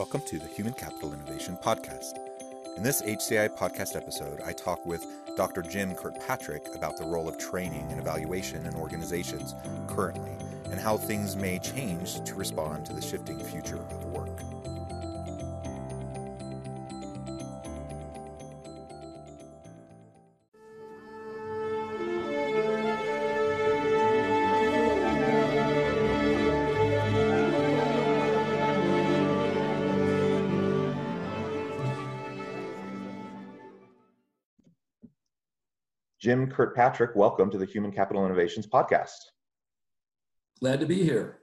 Welcome to the Human Capital Innovation Podcast. In this HCI podcast episode, I talk with Dr. Jim Kirkpatrick about the role of training and evaluation in organizations currently and how things may change to respond to the shifting future of work. Jim Kirkpatrick, welcome to the Human Capital Innovations Podcast. Glad to be here.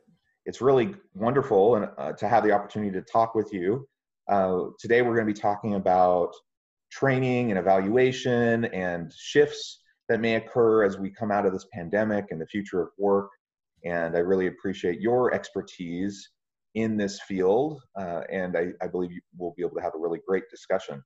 It's really wonderful and uh, to have the opportunity to talk with you. Uh, today, we're going to be talking about training and evaluation and shifts that may occur as we come out of this pandemic and the future of work. And I really appreciate your expertise in this field, uh, and I, I believe we'll be able to have a really great discussion.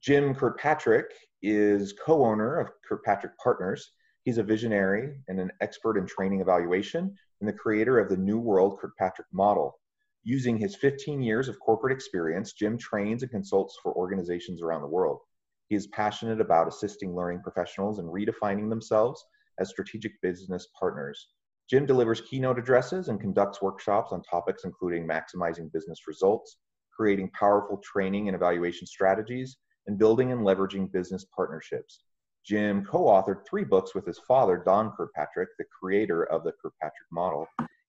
Jim Kirkpatrick is co owner of Kirkpatrick Partners. He's a visionary and an expert in training evaluation and the creator of the New World Kirkpatrick model. Using his 15 years of corporate experience, Jim trains and consults for organizations around the world. He is passionate about assisting learning professionals in redefining themselves as strategic business partners. Jim delivers keynote addresses and conducts workshops on topics including maximizing business results, creating powerful training and evaluation strategies, and building and leveraging business partnerships. Jim co authored three books with his father, Don Kirkpatrick, the creator of the Kirkpatrick model,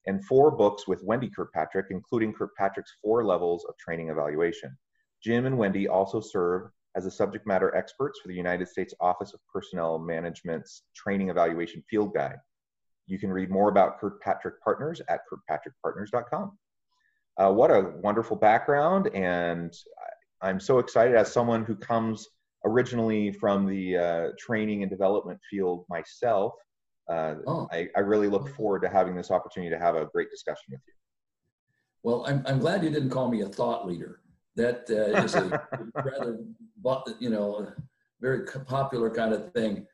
and four books with Wendy Kirkpatrick, including Kirkpatrick's four levels of training evaluation. Jim and Wendy also serve as the subject matter experts for the United States Office of Personnel Management's Training Evaluation Field Guide. You can read more about Kirkpatrick Partners at kirkpatrickpartners.com. Uh, what a wonderful background, and I'm so excited as someone who comes originally from the uh, training and development field myself. Uh, oh. I, I, really look forward to having this opportunity to have a great discussion with you. Well, I'm, I'm glad you didn't call me a thought leader. That uh, is a rather, you know, very popular kind of thing.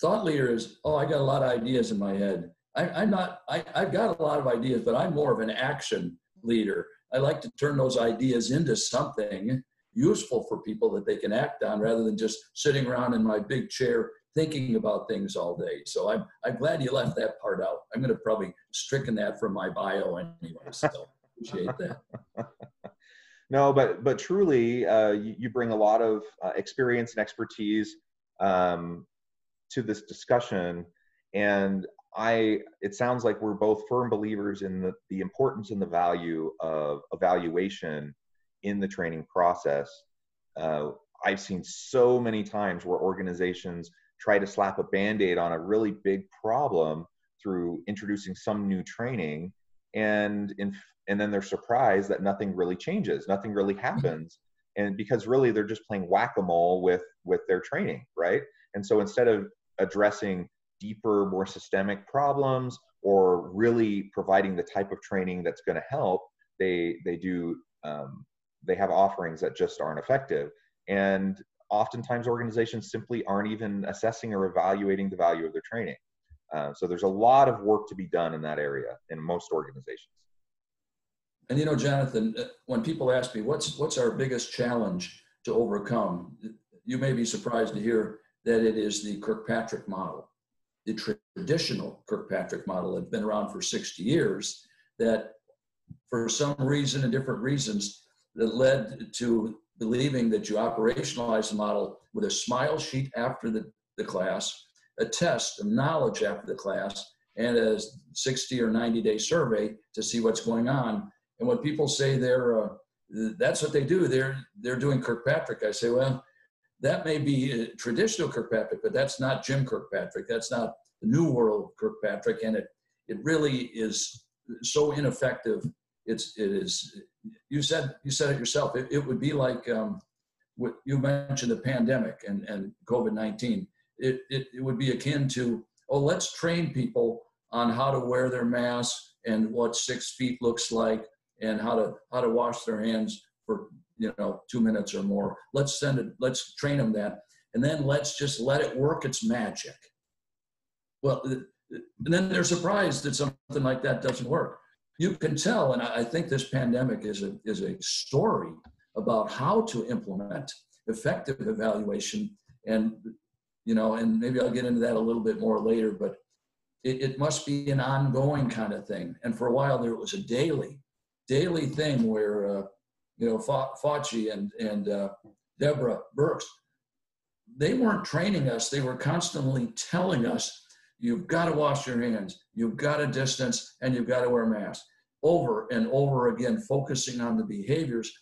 Thought leader is, oh, I got a lot of ideas in my head. I, am not, I, I've got a lot of ideas, but I'm more of an action leader. I like to turn those ideas into something useful for people that they can act on rather than just sitting around in my big chair thinking about things all day. So I'm, I'm glad you left that part out. I'm going to probably stricken that from my bio anyway. So appreciate that. no, but, but truly, uh, you, you, bring a lot of uh, experience and expertise um, to this discussion. And I it sounds like we're both firm believers in the, the importance and the value of evaluation in the training process. Uh, I've seen so many times where organizations try to slap a band-aid on a really big problem through introducing some new training and in, and then they're surprised that nothing really changes nothing really mm-hmm. happens and because really they're just playing whack-a-mole with with their training right and so instead of addressing deeper, more systemic problems or really providing the type of training that's going to help, they they do um, they have offerings that just aren't effective. And oftentimes organizations simply aren't even assessing or evaluating the value of their training. Uh, so there's a lot of work to be done in that area in most organizations. And you know, Jonathan, uh, when people ask me what's what's our biggest challenge to overcome, you may be surprised to hear that it is the Kirkpatrick model the traditional Kirkpatrick model had been around for 60 years, that for some reason and different reasons that led to believing that you operationalize the model with a smile sheet after the, the class, a test of knowledge after the class, and a 60 or 90 day survey to see what's going on. And when people say they're, uh, that's what they do, they're, they're doing Kirkpatrick, I say, well, that may be traditional Kirkpatrick, but that's not Jim Kirkpatrick. That's not the new world Kirkpatrick. And it, it really is so ineffective it's it is. You said you said it yourself. It, it would be like um, what you mentioned the pandemic and and COVID nineteen. It, it it would be akin to oh let's train people on how to wear their mask and what six feet looks like and how to how to wash their hands for you know two minutes or more. Let's send it. Let's train them that, and then let's just let it work its magic. Well, and then they're surprised that something like that doesn't work. You can tell, and I think this pandemic is a is a story about how to implement effective evaluation, and you know, and maybe I'll get into that a little bit more later, but. It, it must be an ongoing kind of thing. And for a while there, it was a daily, daily thing where uh, you know, Fauci and, and uh, Deborah Birx, they weren't training us. They were constantly telling us, you've got to wash your hands, you've got to distance, and you've got to wear a mask. Over and over again, focusing on the behaviors,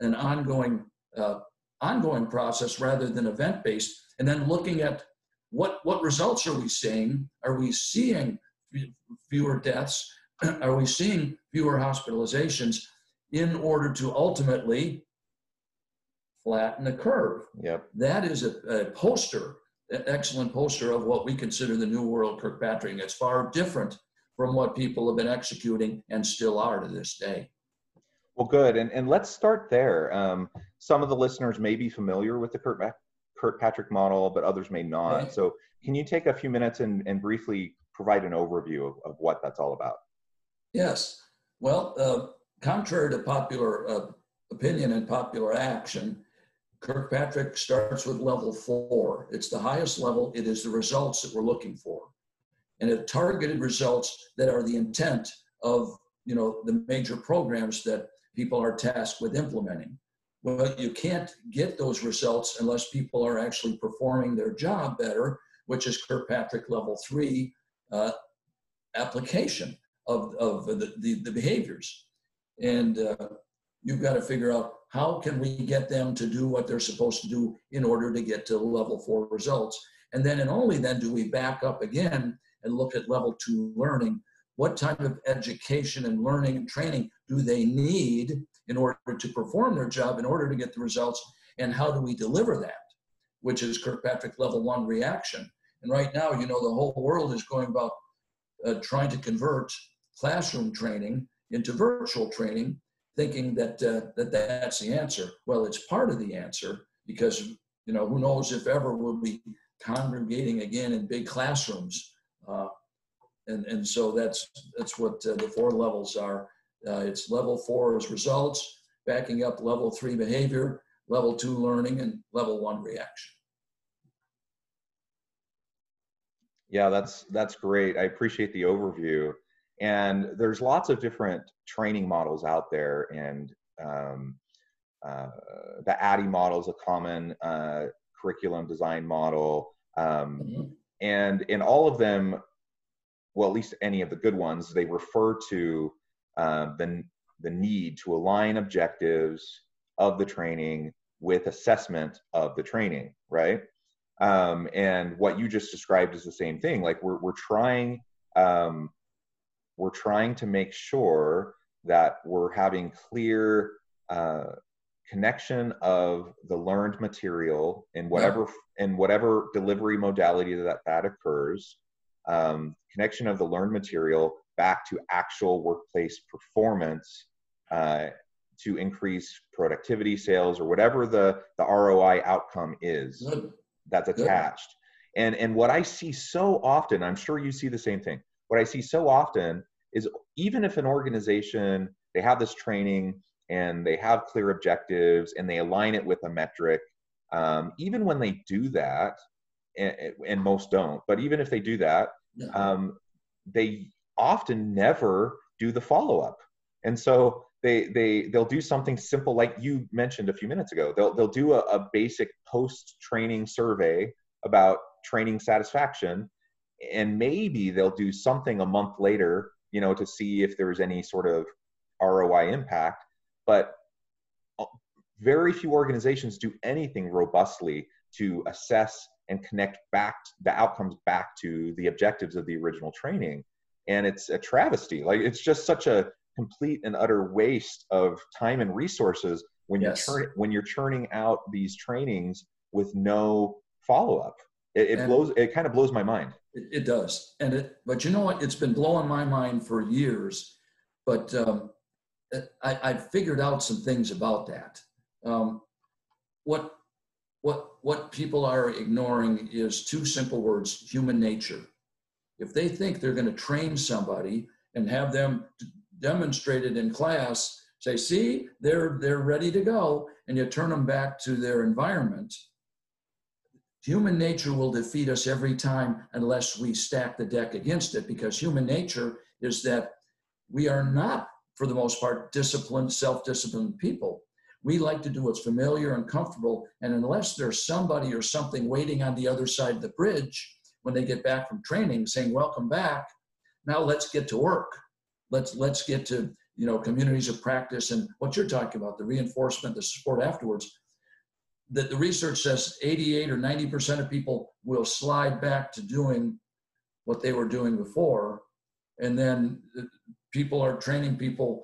an ongoing, uh, ongoing process rather than event based, and then looking at what what results are we seeing? Are we seeing fewer deaths? Are we seeing fewer hospitalizations? In order to ultimately flatten the curve. Yep. That is a, a poster, an excellent poster of what we consider the New World Kirkpatrick. It's far different from what people have been executing and still are to this day. Well, good. And, and let's start there. Um, some of the listeners may be familiar with the Kirkpatrick model, but others may not. So, can you take a few minutes and, and briefly provide an overview of, of what that's all about? Yes. Well, uh, contrary to popular uh, opinion and popular action, Kirkpatrick starts with level four. It's the highest level. It is the results that we're looking for. And it targeted results that are the intent of you know the major programs that people are tasked with implementing. Well, you can't get those results unless people are actually performing their job better, which is Kirkpatrick level three uh, application of, of the, the, the behaviors and uh, you've got to figure out how can we get them to do what they're supposed to do in order to get to level four results. And then and only then do we back up again and look at level two learning. What type of education and learning and training do they need in order to perform their job in order to get the results? And how do we deliver that? Which is kirkpatrick level one reaction. And right now you know the whole world is going about uh, trying to convert classroom training into virtual training, thinking that, uh, that that's the answer. Well, it's part of the answer because, you know, who knows if ever we'll be congregating again in big classrooms. Uh, and, and so that's, that's what uh, the four levels are. Uh, it's level four is results, backing up level three behavior, level two learning, and level one reaction. Yeah, that's that's great. I appreciate the overview. And there's lots of different training models out there, and um, uh, the ADDIE model is a common uh, curriculum design model. Um, mm-hmm. And in all of them, well, at least any of the good ones, they refer to uh, the, the need to align objectives of the training with assessment of the training, right? Um, and what you just described is the same thing. Like we're, we're trying um, we're trying to make sure that we're having clear uh, connection of the learned material in whatever yeah. in whatever delivery modality that that occurs um, connection of the learned material back to actual workplace performance uh, to increase productivity sales or whatever the the roi outcome is Good. that's attached Good. and and what i see so often i'm sure you see the same thing what I see so often is even if an organization they have this training and they have clear objectives and they align it with a metric, um, even when they do that, and, and, most don't, but even if they do that, um, they often never do the follow up, and so they they they'll do something simple like you mentioned a few minutes ago. They'll they'll do a, a basic post training survey about training satisfaction and maybe they'll do something a month later you know to see if there's any sort of roi impact but uh, very few organizations do anything robustly to assess and connect back the outcomes back to the objectives of the original training and it's a travesty like it's just such a complete and utter waste of time and resources when Yes. you're when you're churning out these trainings with no follow up. It, it blows. It kind of blows my mind. It, it does, and it. But you know what? It's been blowing my mind for years. But um, I, I've figured out some things about that. Um, what what what people are ignoring is two simple words: human nature. If they think they're going to train somebody and have them demonstrated in class, say, "See, they're they're ready to go," and you turn them back to their environment, human nature will defeat us every time unless we stack the deck against it because human nature is that we are not for the most part disciplined self-disciplined people. We like to do what's familiar and comfortable and unless there's somebody or something waiting on the other side of the bridge when they get back from training saying welcome back. Now let's get to work. Let's let's get to you know communities of practice. And what you're talking about the reinforcement the support afterwards that the research says 88 or 90% of people will slide back to doing what they were doing before. And then people are training people,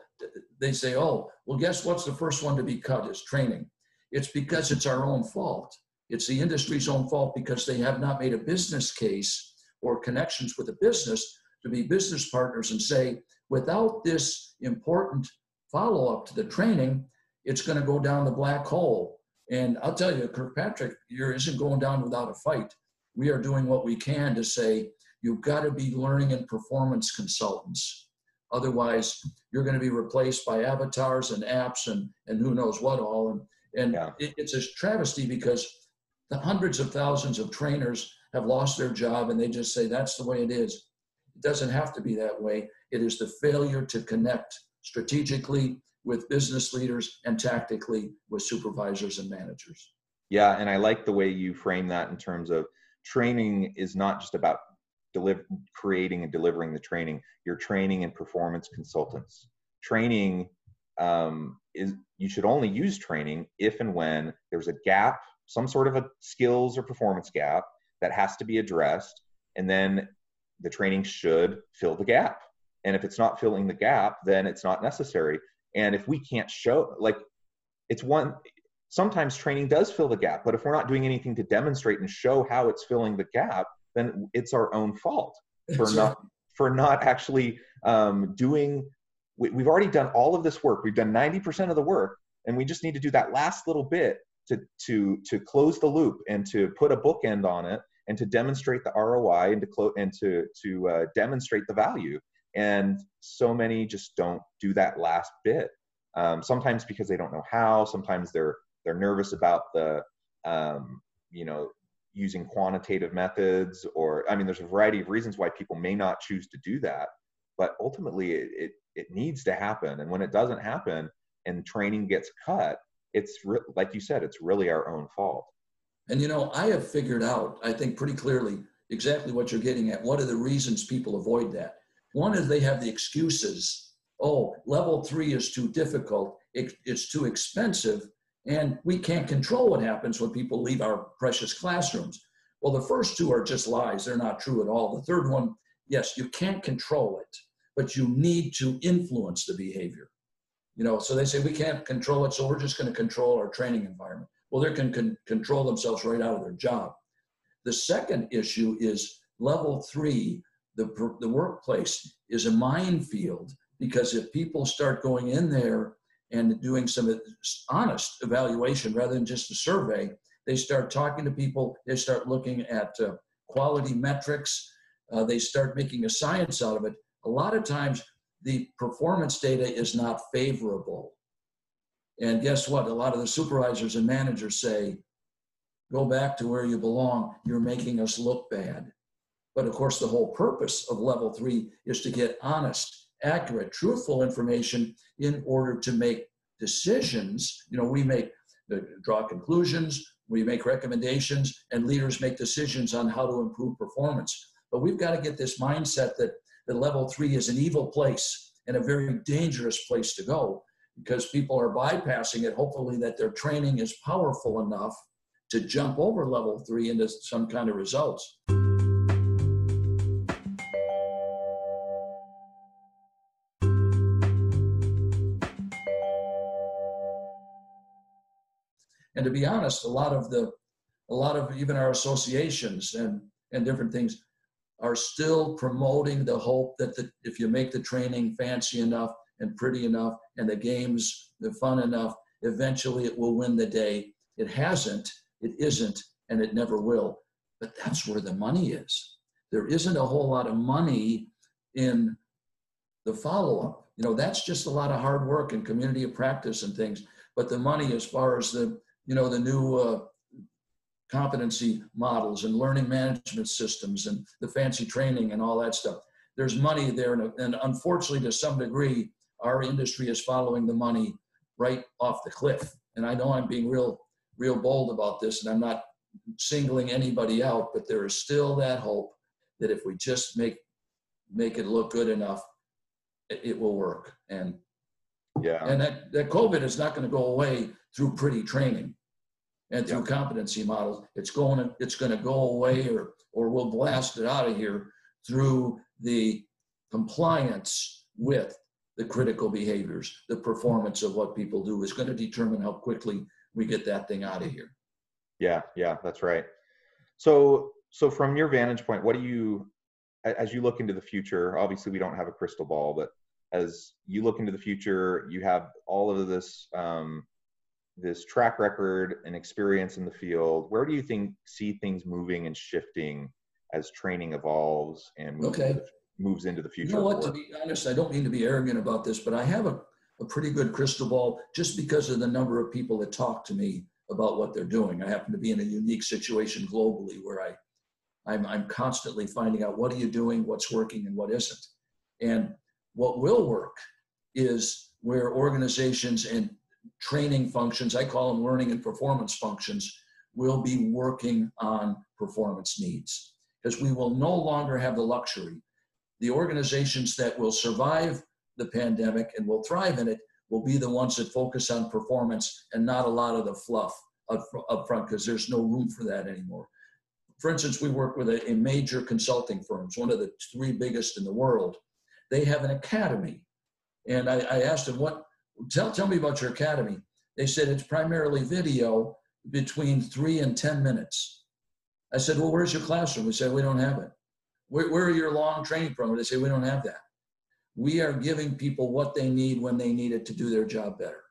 they say, oh, well, guess what's the first one to be cut is training. It's because it's our own fault. It's the industry's own fault because they have not made a business case or connections with a business to be business partners and say, without this important follow up to the training, it's going to go down the black hole. And I'll tell you, Kirkpatrick here isn't going down without a fight. We are doing what we can to say, you've got to be learning and performance consultants. Otherwise, you're going to be replaced by avatars and apps and, and who knows what all. And, and Yeah. it, it's a travesty because the hundreds of thousands of trainers have lost their job and they just say, that's the way it is. It doesn't have to be that way. It is the failure to connect strategically with business leaders and tactically with supervisors and managers. Yeah, and I like the way you frame that in terms of training is not just about deliver, creating and delivering the training. You're training and performance consultants. Training um, is you should only use training if and when there's a gap, some sort of a skills or performance gap that has to be addressed, and then the training should fill the gap. And if it's not filling the gap, then it's not necessary. And if we can't show, like, it's one sometimes training does fill the gap but if we're not doing anything to demonstrate and show how it's filling the gap then it's our own fault for not for not actually um, doing we, we've already done all of this work. We've done 90% of the work and we just need to do that last little bit to to to close the loop and to put a bookend on it and to demonstrate the ROI and to close and to to uh, demonstrate the value and so many just don't do that last bit um, sometimes because they don't know how sometimes they're they're nervous about the um, you know using quantitative methods or i mean there's a variety of reasons why people may not choose to do that but ultimately it, it, it needs to happen and when it doesn't happen and training gets cut it's re- like you said it's really our own fault And you know, I have figured out, I think pretty clearly, exactly what you're getting at. What are the reasons people avoid that? One is they have the excuses. Oh, level three is too difficult, it, it's too expensive, and we can't control what happens when people leave our precious classrooms. Well, the first two are just lies. They're not true at all. The third one, yes, you can't control it, but you need to influence the behavior. You know, so they say we can't control it, so we're just going to control our training environment. Well, they can con- control themselves right out of their job. The second issue is level three, the, the workplace is a minefield because if people start going in there and doing some honest evaluation rather than just a survey, they start talking to people, they start looking at uh, quality metrics, uh, they start making a science out of it. A lot of times, the performance data is not favorable. And guess what? A lot of the supervisors and managers say, go back to where you belong. You're making us look bad. But of course, the whole purpose of level three is to get honest, accurate, truthful information in order to make decisions. You know, we make draw conclusions, we make recommendations, and leaders make decisions on how to improve performance. But we've got to get this mindset that, that level three is an evil place and a very dangerous place to go because people are bypassing it, hopefully, that their training is powerful enough to jump over level three into some kind of results. And to be honest, a lot of the, a lot of even our associations and and different things are still promoting the hope that the, if you make the training fancy enough and pretty enough and the games the fun enough, eventually it will win the day. It hasn't, it isn't, and it never will. But that's where the money is. There isn't a whole lot of money in the follow up. You know, that's just a lot of hard work and community of practice and things. But the money, as far as the, you know, the new uh, competency models and learning management systems and the fancy training and all that stuff. There's money there, and, and unfortunately, to some degree, our industry is following the money right off the cliff. And I know I'm being real, real bold about this, and I'm not singling anybody out, but there is still that hope that if we just make make it look good enough, it, it will work. And yeah, and that, that COVID is not going to go away through pretty training and through competency models. It's going to it's going to go away, or or we'll blast it out of here through the compliance with the critical behaviors. The performance of what people do is going to determine how quickly we get that thing out of here. Yeah, yeah, that's right. So so from your vantage point, what do you as you look into the future? Obviously, we don't have a crystal ball, but as you look into the future, you have all of this um, this track record and experience in the field, where do you think see things moving and shifting as training evolves and moves, okay. into, moves into the future? You know what? To be honest, I don't mean to be arrogant about this, but I have a, a pretty good crystal ball just because of the number of people that talk to me about what they're doing. I happen to be in a unique situation globally where I, I'm, I'm constantly finding out what are you doing, what's working, and what isn't. And what will work is where organizations and training functions, I call them learning and performance functions, will be working on performance needs because we will no longer have the luxury. The organizations that will survive the pandemic and will thrive in it will be the ones that focus on performance and not a lot of the fluff up, up front because there's no room for that anymore. For instance, we work with a, a major consulting firms, one of the three biggest in the world. They have an academy. And I, I asked them, what, tell, tell me about your academy. They said it's primarily video between three and 10 minutes. I said, well, where's your classroom? We said, we don't have it. Where, where are your long training programs? They say, we don't have that. We are giving people what they need when they need it to do their job better.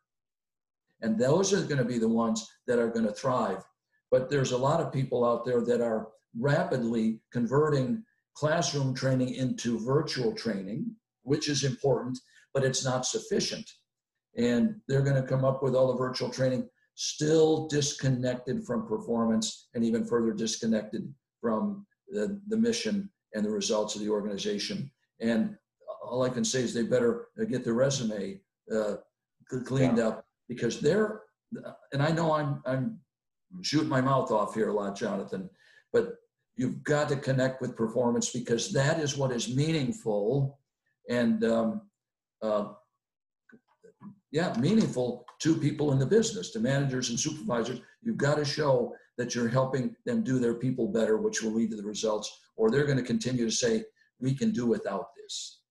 And those are going to be the ones that are going to thrive. But there's a lot of people out there that are rapidly converting classroom training into virtual training, which is important, but it's not sufficient and they're going to come up with all the virtual training still disconnected from performance and even further disconnected from the, the mission and the results of the organization and all i can say is they better get their resume uh, cleaned yeah. up because they're and i know i'm i'm shooting my mouth off here a lot jonathan but you've got to connect with performance because that is what is meaningful and um, uh, yeah, meaningful to people in the business, to managers and supervisors. You've got to show that you're helping them do their people better, which will lead to the results, or they're going to continue to say, we can do without this.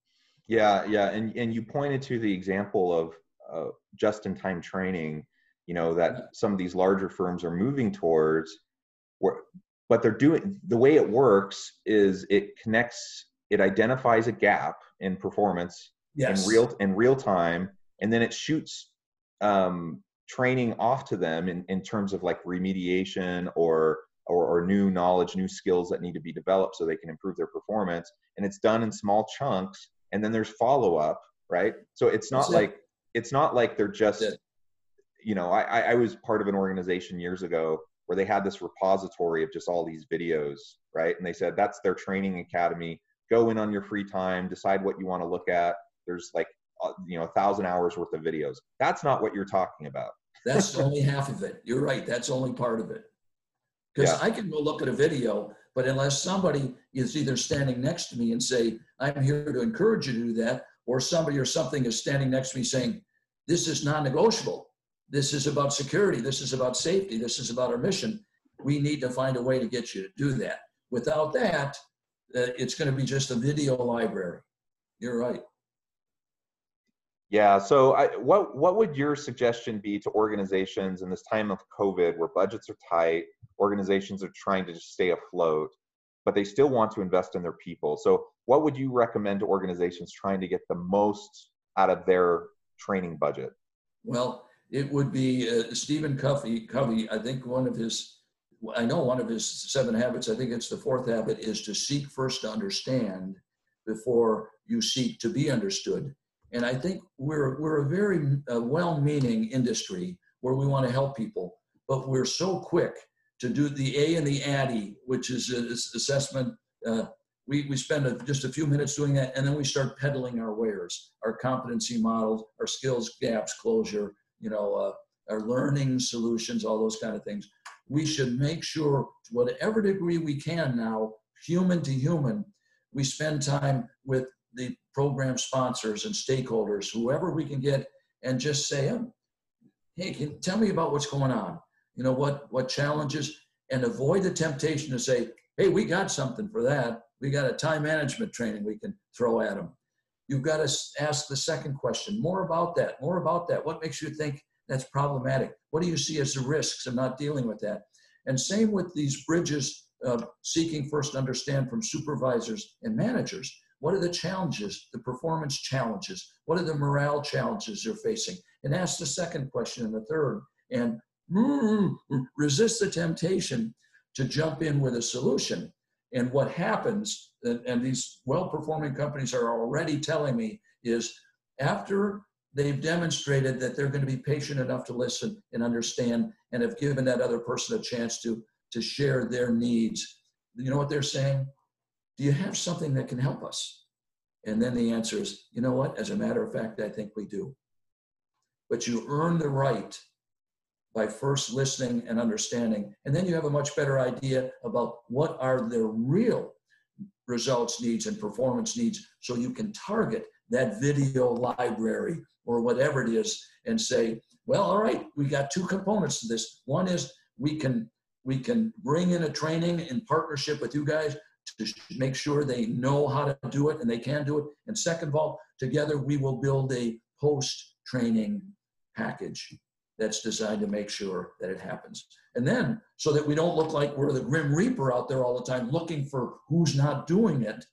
Yeah, yeah. And, and you pointed to the example of uh, just in time training, you know, that yeah. some of these larger firms are moving towards, where, but they're doing the way it works is it connects, it identifies a gap in performance yes. in real in real time and then it shoots um, training off to them in, in terms of like remediation or, or, or new knowledge new skills that need to be developed so they can improve their performance and it's done in small chunks and then there's follow up right? So it's not like it's not like they're just you know I, I was part of an organization years ago where they had this repository of just all these videos right? And they said that's their training academy. Go in on your free time decide what you want to look at. There's like you know a thousand hours worth of videos. That's not what you're talking about. That's only half of it. You're right. That's only part of it. Because yeah. i can go look at a video but unless somebody is either standing next to me and say i'm here to encourage you to do that or somebody or something is standing next to me saying this is non-negotiable. This is about security. This is about safety. This is about our mission. We need to find a way to get you to do that. Without that uh, it's going to be just a video library. You're right Yeah. So, I, what what would your suggestion be to organizations in this time of COVID, where budgets are tight, organizations are trying to just stay afloat, but they still want to invest in their people? So, what would you recommend to organizations trying to get the most out of their training budget? Well, it would be uh, Stephen Covey. Covey, I think one of his, I know one of his seven habits. I think it's the fourth habit is to seek first to understand before you seek to be understood. And I think we're, we're a very uh, well meaning industry where we want to help people, but we're so quick to do the A and the ADDIE, which is assessment. Uh, we, we spend a, just a few minutes doing that, and then we start peddling our wares, our competency models, our skills gaps closure, you know, uh, our learning solutions, all those kind of things. We should make sure, to whatever degree we can now, human to human, we spend time with the program sponsors and stakeholders, whoever we can get, and just say, oh, hey, can, tell me about what's going on. You know, what, what challenges, and avoid the temptation to say, hey, we got something for that. We got a time management training we can throw at them. You've got to ask the second question more about that, more about that. What makes you think that's problematic? What do you see as the risks of not dealing with that? And same with these bridges uh, seeking first understand from supervisors and managers. What are the challenges, the performance challenges? What are the morale challenges they're facing? And ask the second question and the third, and mm-hmm, resist the temptation to jump in with a solution. And what happens, and these well performing companies are already telling me, is after they've demonstrated that they're going to be patient enough to listen and understand and have given that other person a chance to, to share their needs, you know what they're saying? Do you have something that can help us? And then the answer is, you know what? As a matter of fact, I think we do. But you earn the right by first listening and understanding. And then you have a much better idea about what are their real results needs and performance needs so you can target that video library or whatever it is and say well all right we got two components to this one is we can we can bring in a training in partnership with you guys to make sure they know how to do it and they can do it. And second of all, together we will build a post training package that's designed to make sure that it happens. And then, so that we don't look like we're the Grim Reaper out there all the time looking for who's not doing it,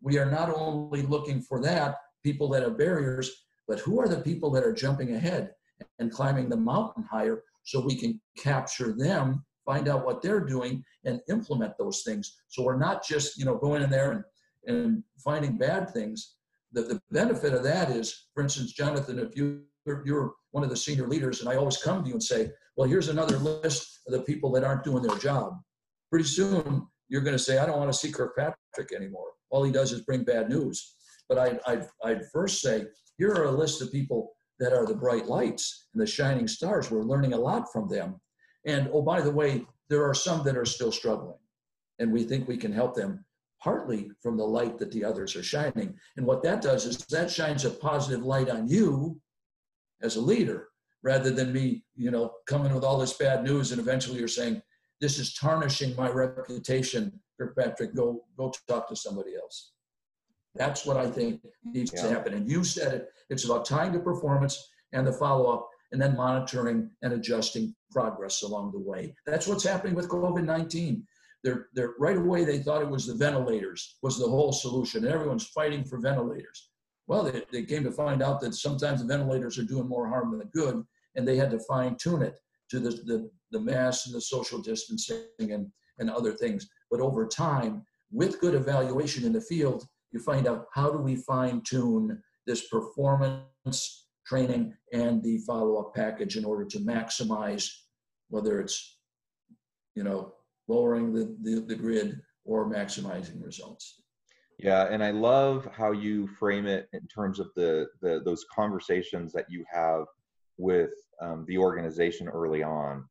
we are not only looking for that, people that have barriers, but who are the people that are jumping ahead and climbing the mountain higher so we can capture them find out what they're doing and implement those things. So we're not just, you know, going in there and, and finding bad things. The, the benefit of that is, for instance, Jonathan, if you, you're one of the senior leaders and I always come to you and say, well, here's another list of the people that aren't doing their job. Pretty soon you're going to say, I don't want to see Kirkpatrick anymore. All he does is bring bad news. But I, I'd, I'd first say, here are a list of people that are the bright lights and the shining stars. We're learning a lot from them. And oh, by the way, there are some that are still struggling. And we think we can help them partly from the light that the others are shining. And what that does is that shines a positive light on you as a leader rather than me, you know, coming with all this bad news and eventually you're saying, this is tarnishing my reputation. Kirkpatrick, go go talk to somebody else. That's what I think needs yeah. to happen. And you said it, it's about tying the performance and the follow-up and then monitoring and adjusting progress along the way. That's what's happening with COVID-19. They're, they're right away they thought it was the ventilators was the whole solution. Everyone's fighting for ventilators. Well, they, they came to find out that sometimes the ventilators are doing more harm than good, and they had to fine tune it to the, the, the mass and the social distancing and, and other things. But over time, with good evaluation in the field, you find out how do we fine tune this performance training and the follow-up package in order to maximize whether it's you know lowering the, the, the grid or maximizing results yeah and i love how you frame it in terms of the, the those conversations that you have with um, the organization early on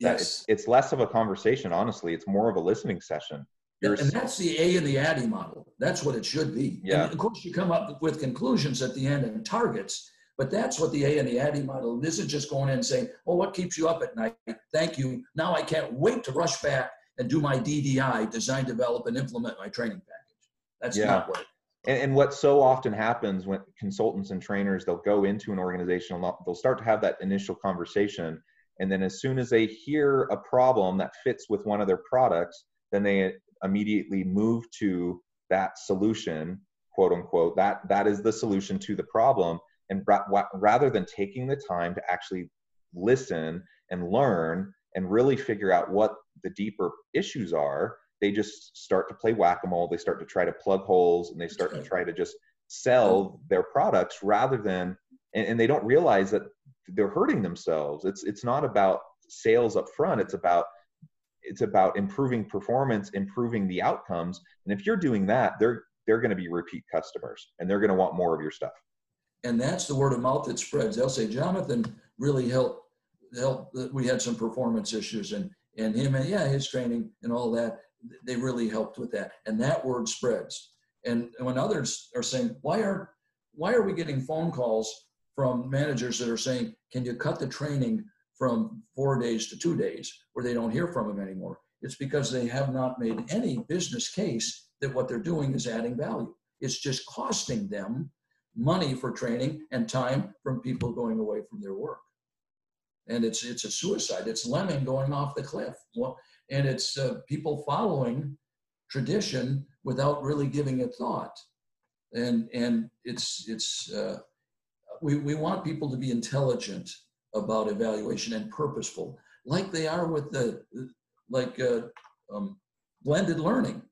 yes it's, it's less of a conversation honestly it's more of a listening session and that's the A and the ADDIE model. That's what it should be. Yeah. And of course, you come up with conclusions at the end and targets, but that's what the A and the ADDIE model. This is just going in and saying, "Oh, what keeps you up at night? Thank you. Now I can't wait to rush back and do my DDI, design, develop, and implement my training package." That's yeah. not what. and, and what so often happens when consultants and trainers they'll go into an organization they'll start to have that initial conversation and then as soon as they hear a problem that fits with one of their products then they immediately move to that solution quote unquote that that is the solution to the problem and ra- rather than taking the time to actually listen and learn and really figure out what the deeper issues are they just start to play whack-a-mole. They start to try to plug holes and they start to try to just sell their products rather than and, and they don't realize that they're hurting themselves. It's it's not about sales up front. It's about it's about improving performance improving the outcomes. And if you're doing that they're they're going to be repeat customers and they're going to want more of your stuff and that's the word of mouth that spreads. They'll say jonathan really helped help we had some performance issues and and him and yeah his training and all that. They really helped with that. And that word spreads. And when others are saying why are why are we getting phone calls from managers that are saying can you cut the training from four days to two days where they don't hear from them anymore it's because they have not made any business case that what they're doing is adding value. It's just costing them money for training and time from people going away from their work and it's it's a suicide. It's lemming going off the cliff. And it's uh, people following tradition without really giving it thought. And and it's it's uh, we we want people to be intelligent about evaluation and purposeful, like they are with the like uh, um, blended learning.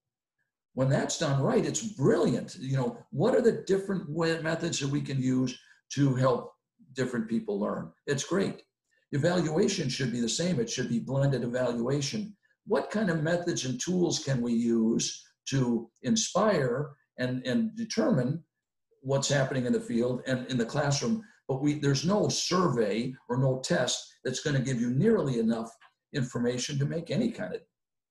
When that's done right, it's brilliant. You know, what are the different methods that we can use to help different people learn? It's great Evaluation should be the same. It should be blended evaluation. What kind of methods and tools can we use to inspire and, and determine what's happening in the field and in the classroom? But we, there's no survey or no test that's going to give you nearly enough information to make any kind of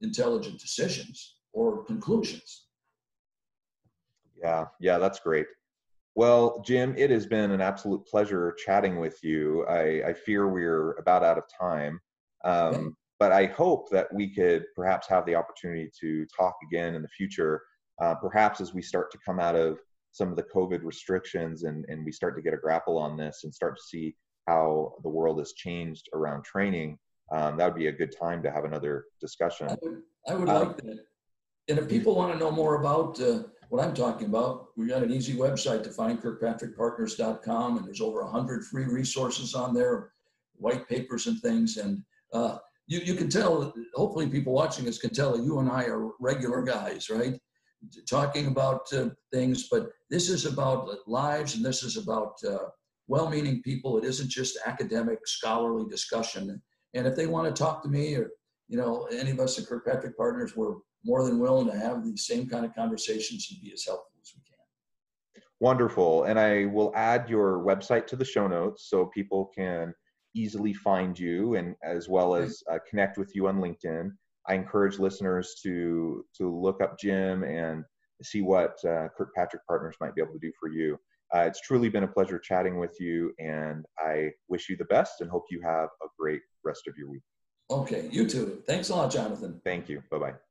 intelligent decisions or conclusions. Yeah, yeah, that's great. Well, Jim, it has been an absolute pleasure chatting with you. I, I fear we're about out of time, um, but I hope that we could perhaps have the opportunity to talk again in the future, uh, perhaps as we start to come out of some of the COVID restrictions and, and we start to get a grapple on this and start to see how the world has changed around training. Um, that would be a good time to have another discussion. I would, I would um, like that. And if people want to know more about uh, what I'm talking about, we've got an easy website to find, kirkpatrickpartners.com, and there's over 100 free resources on there, white papers and things. And uh, you, you can tell, hopefully, people watching this can tell that you and I are regular guys, right? Talking about uh, things, but this is about lives and this is about uh, well meaning people. It isn't just academic, scholarly discussion. And if they want to talk to me or you know, any of us at Kirkpatrick Partners, we're more than willing to have these same kind of conversations and be as helpful as we can. Wonderful. And I will add your website to the show notes so people can easily find you and as well as uh, connect with you on LinkedIn. I encourage listeners to to look up Jim and see what uh, Kirkpatrick Partners might be able to do for you. Uh, it's truly been a pleasure chatting with you, and I wish you the best and hope you have a great rest of your week. Okay, you too. Thanks a lot, Jonathan. Thank you. Bye bye.